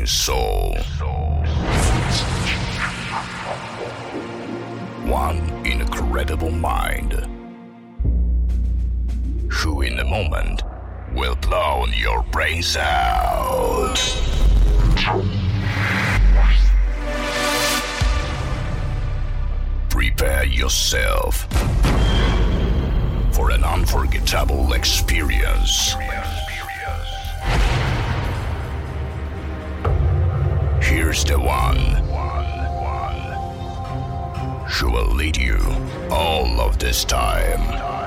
fighting soul. One incredible mind, who in a moment will blow your brains out. Prepare yourself for an unforgettable experience. Here's the one who will lead you all of this time.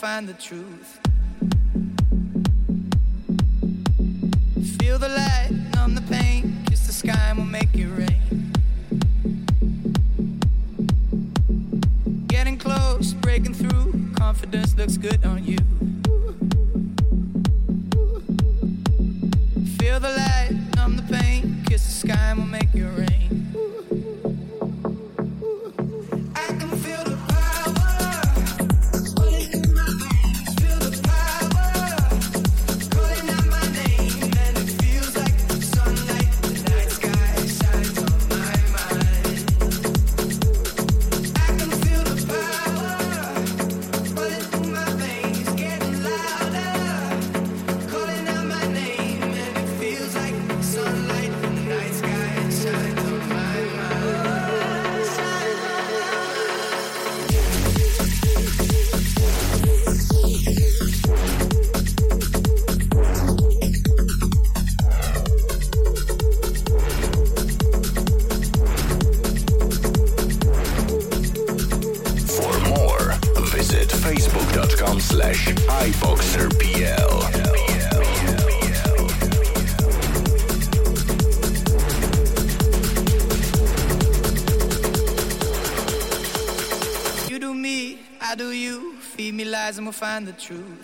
Find the truth. Find the truth.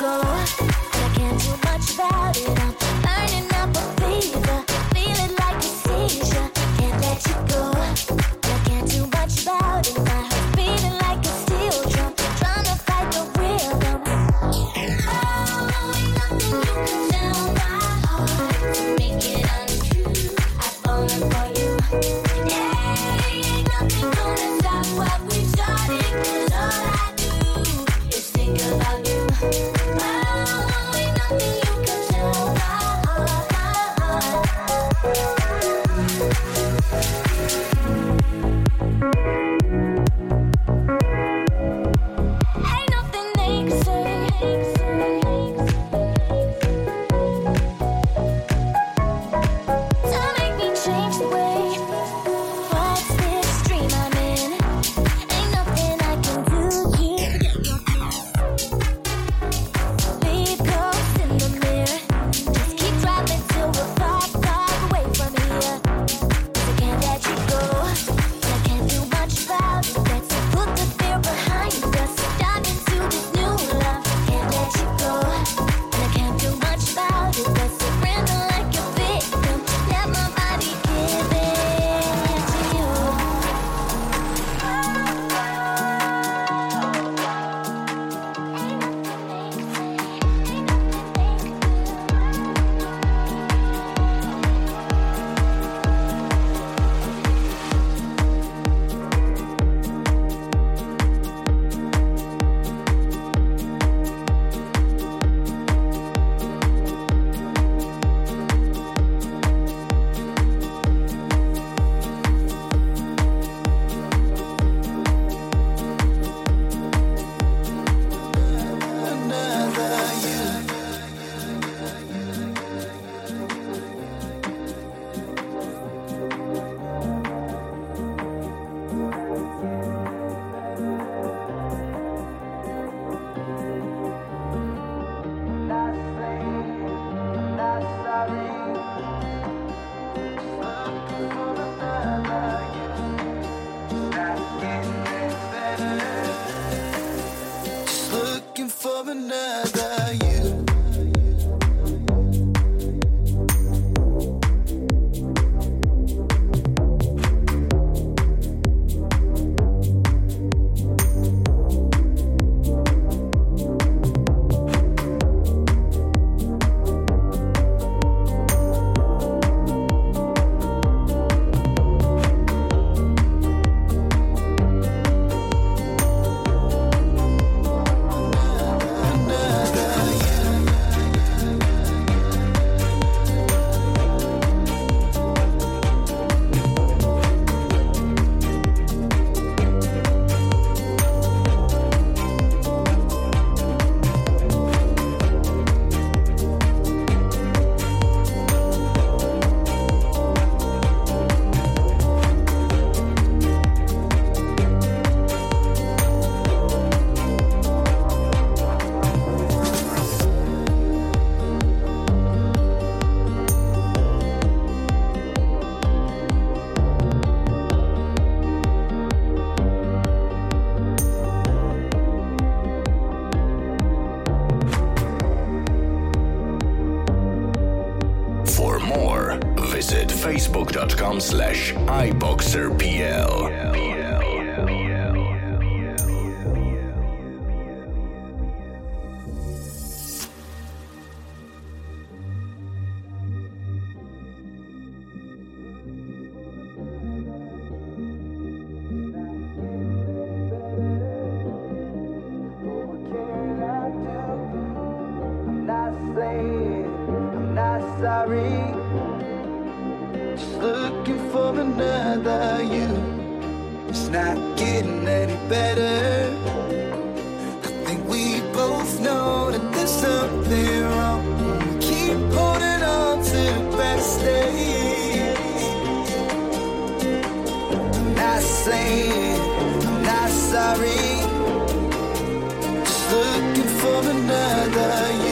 Go. Just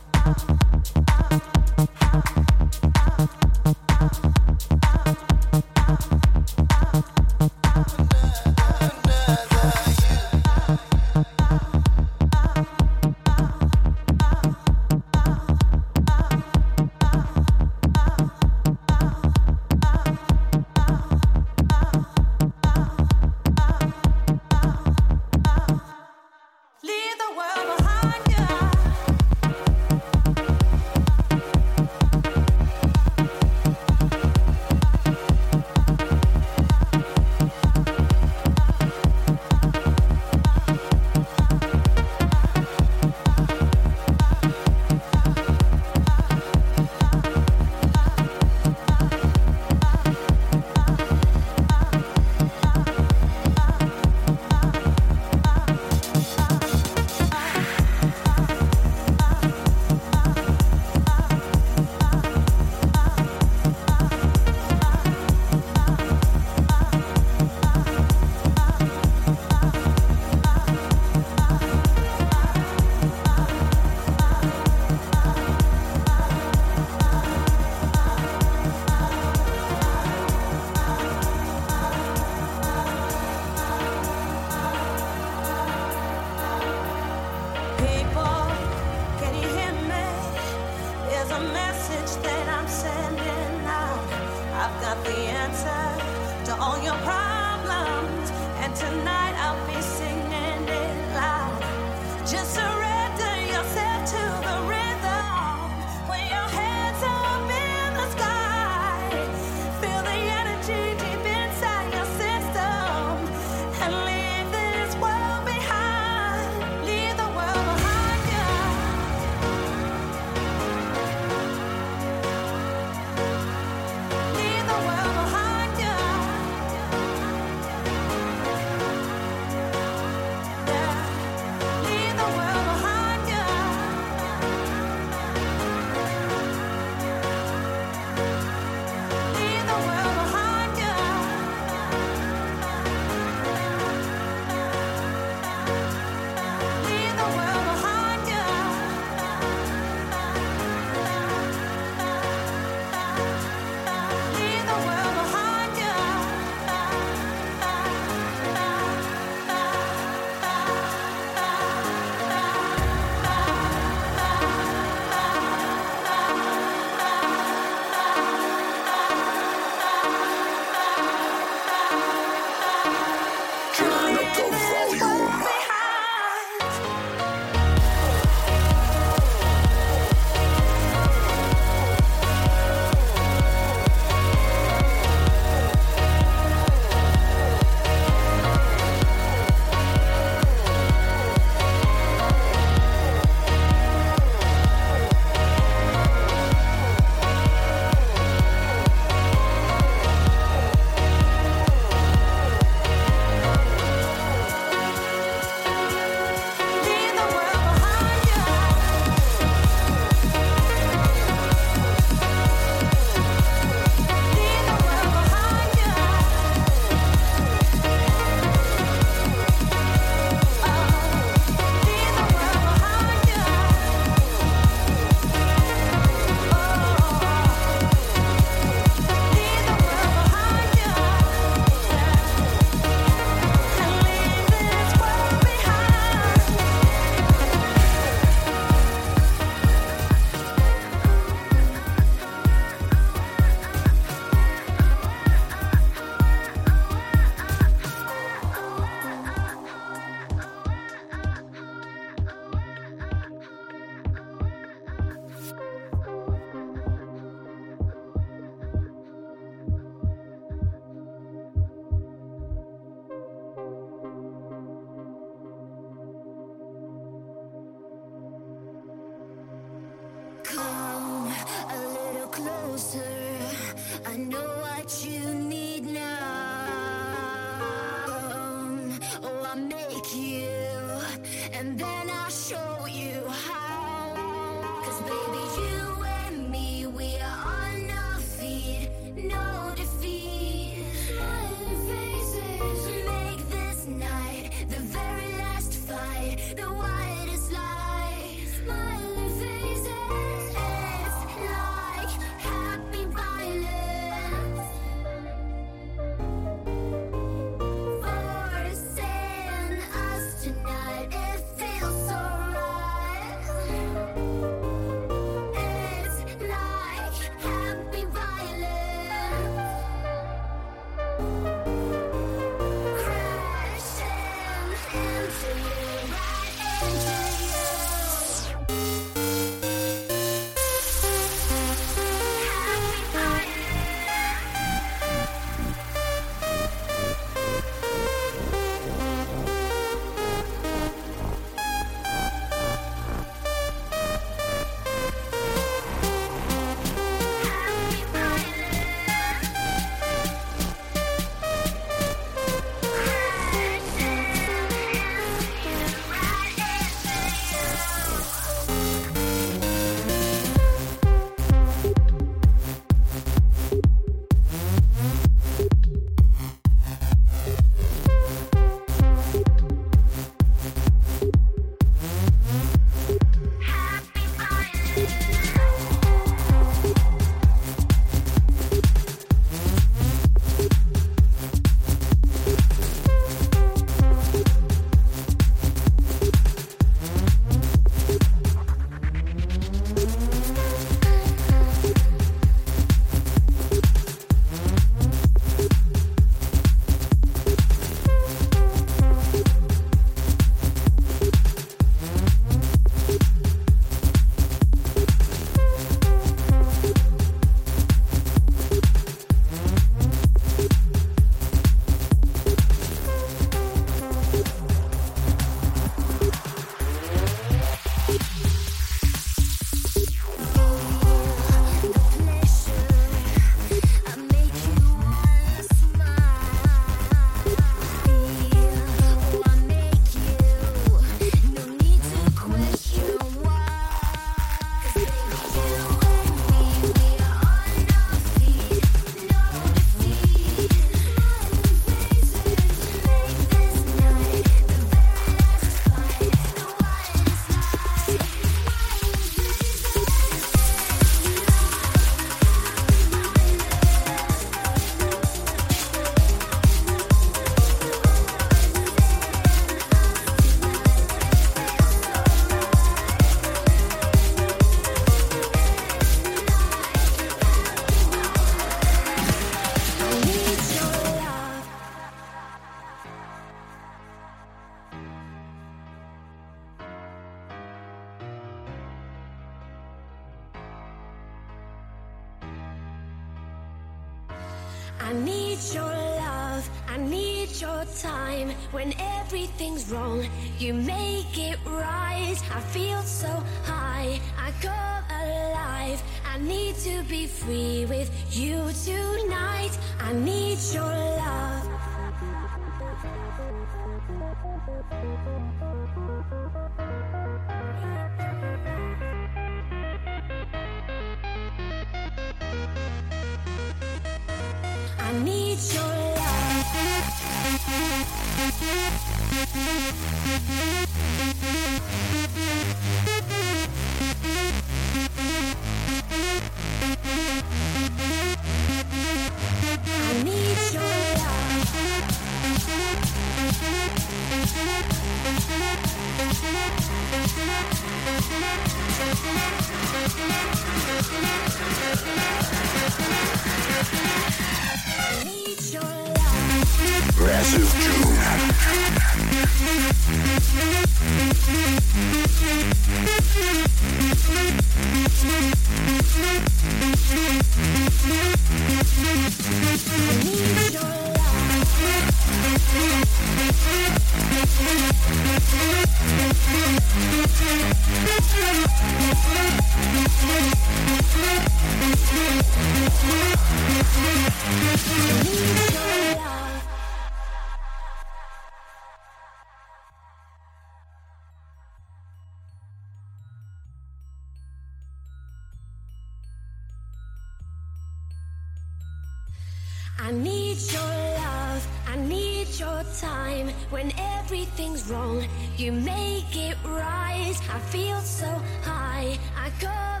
I need your love, I need your time. When everything's wrong, you make it right. I feel so high, I go.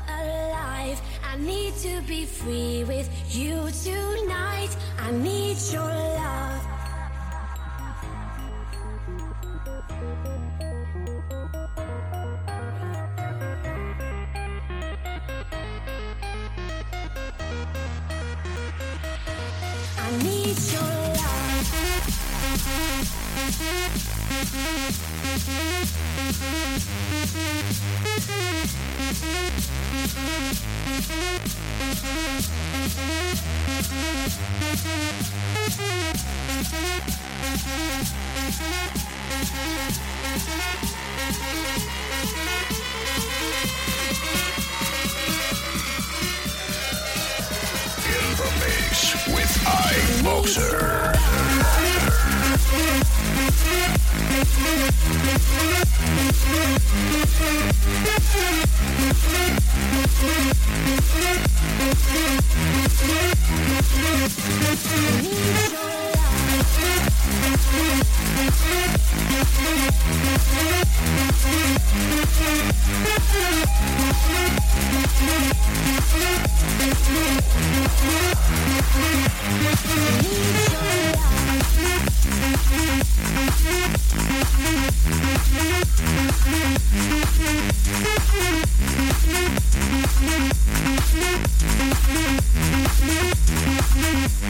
I need to be free with you tonight. I need your love. I need your love with I Boxer. Yeah. Thank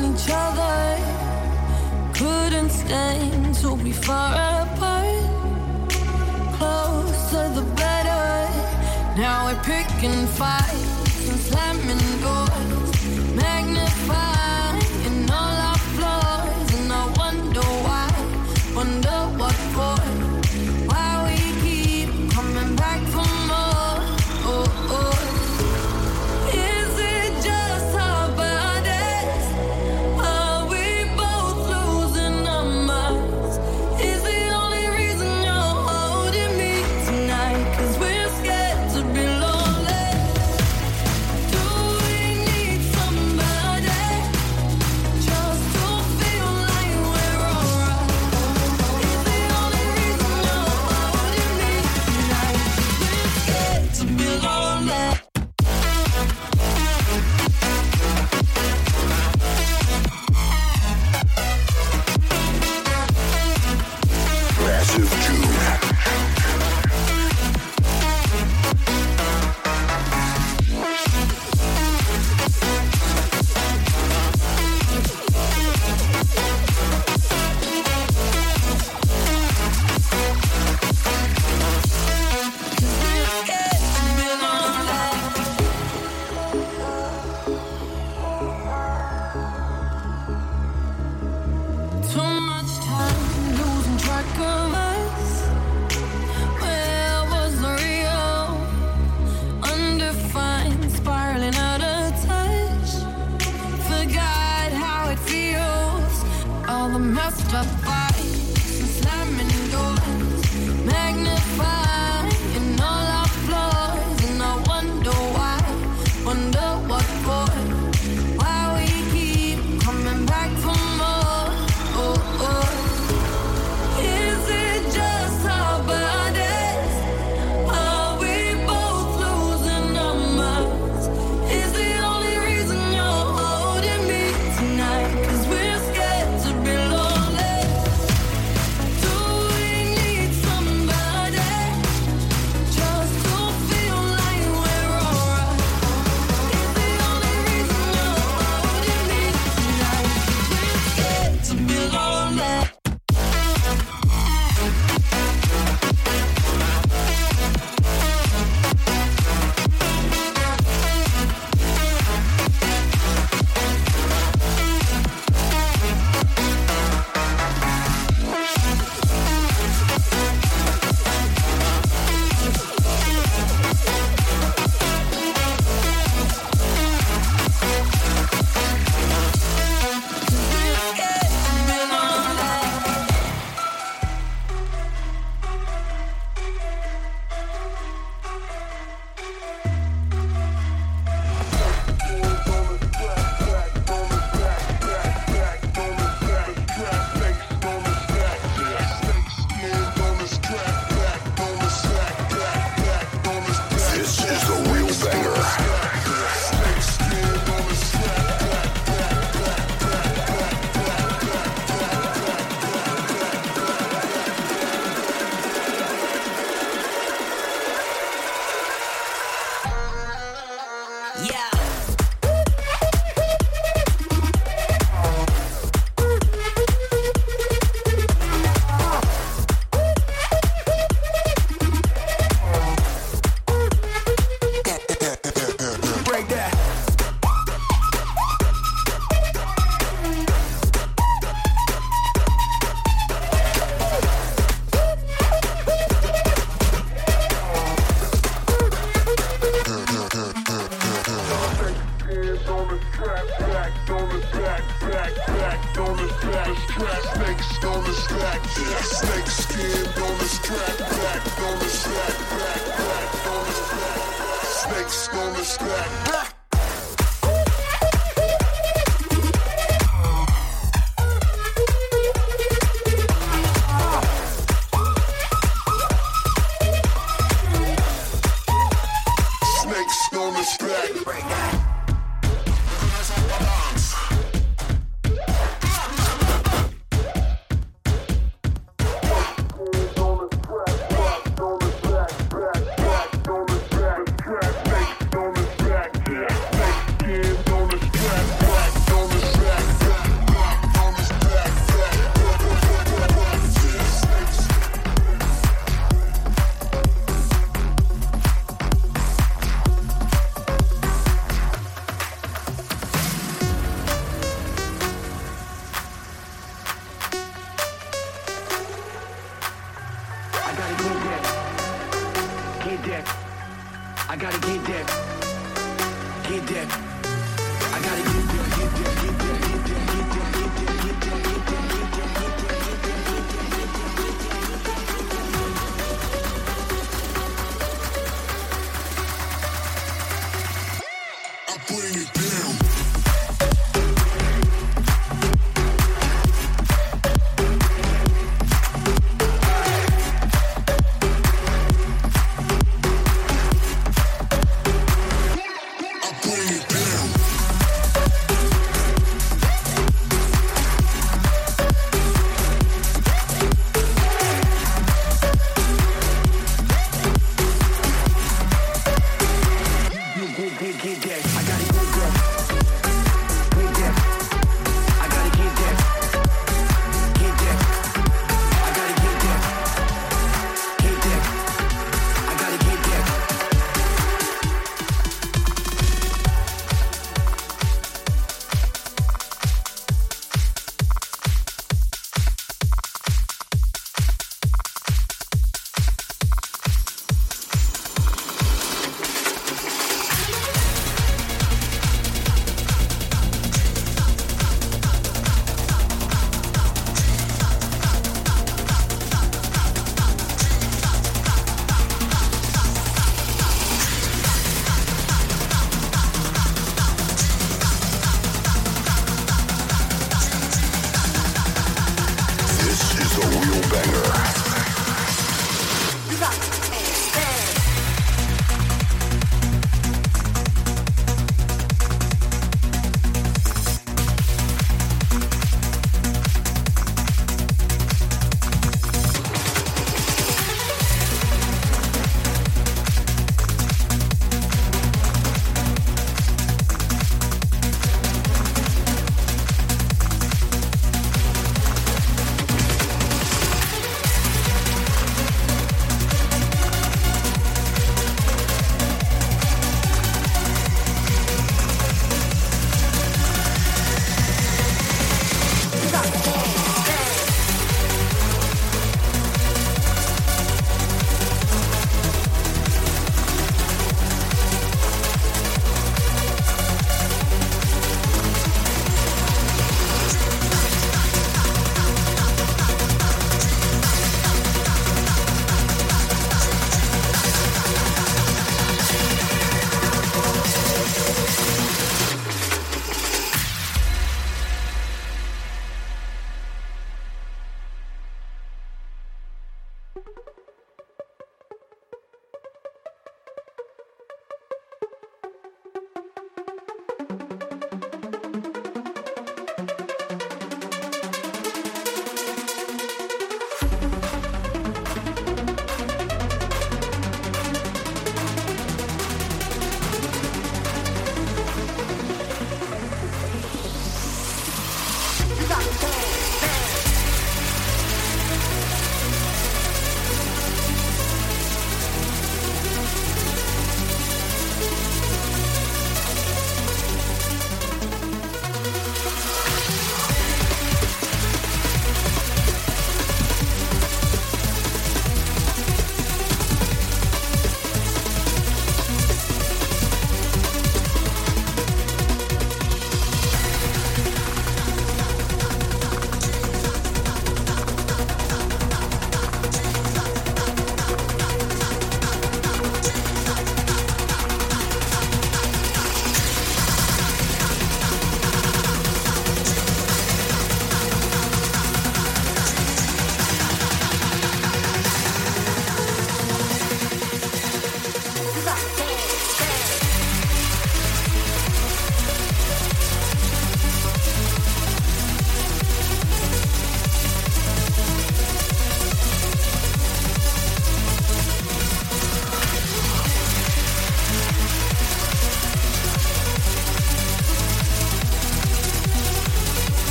on each other. Couldn't stand to be far apart. Closer the better. Now we're picking fights.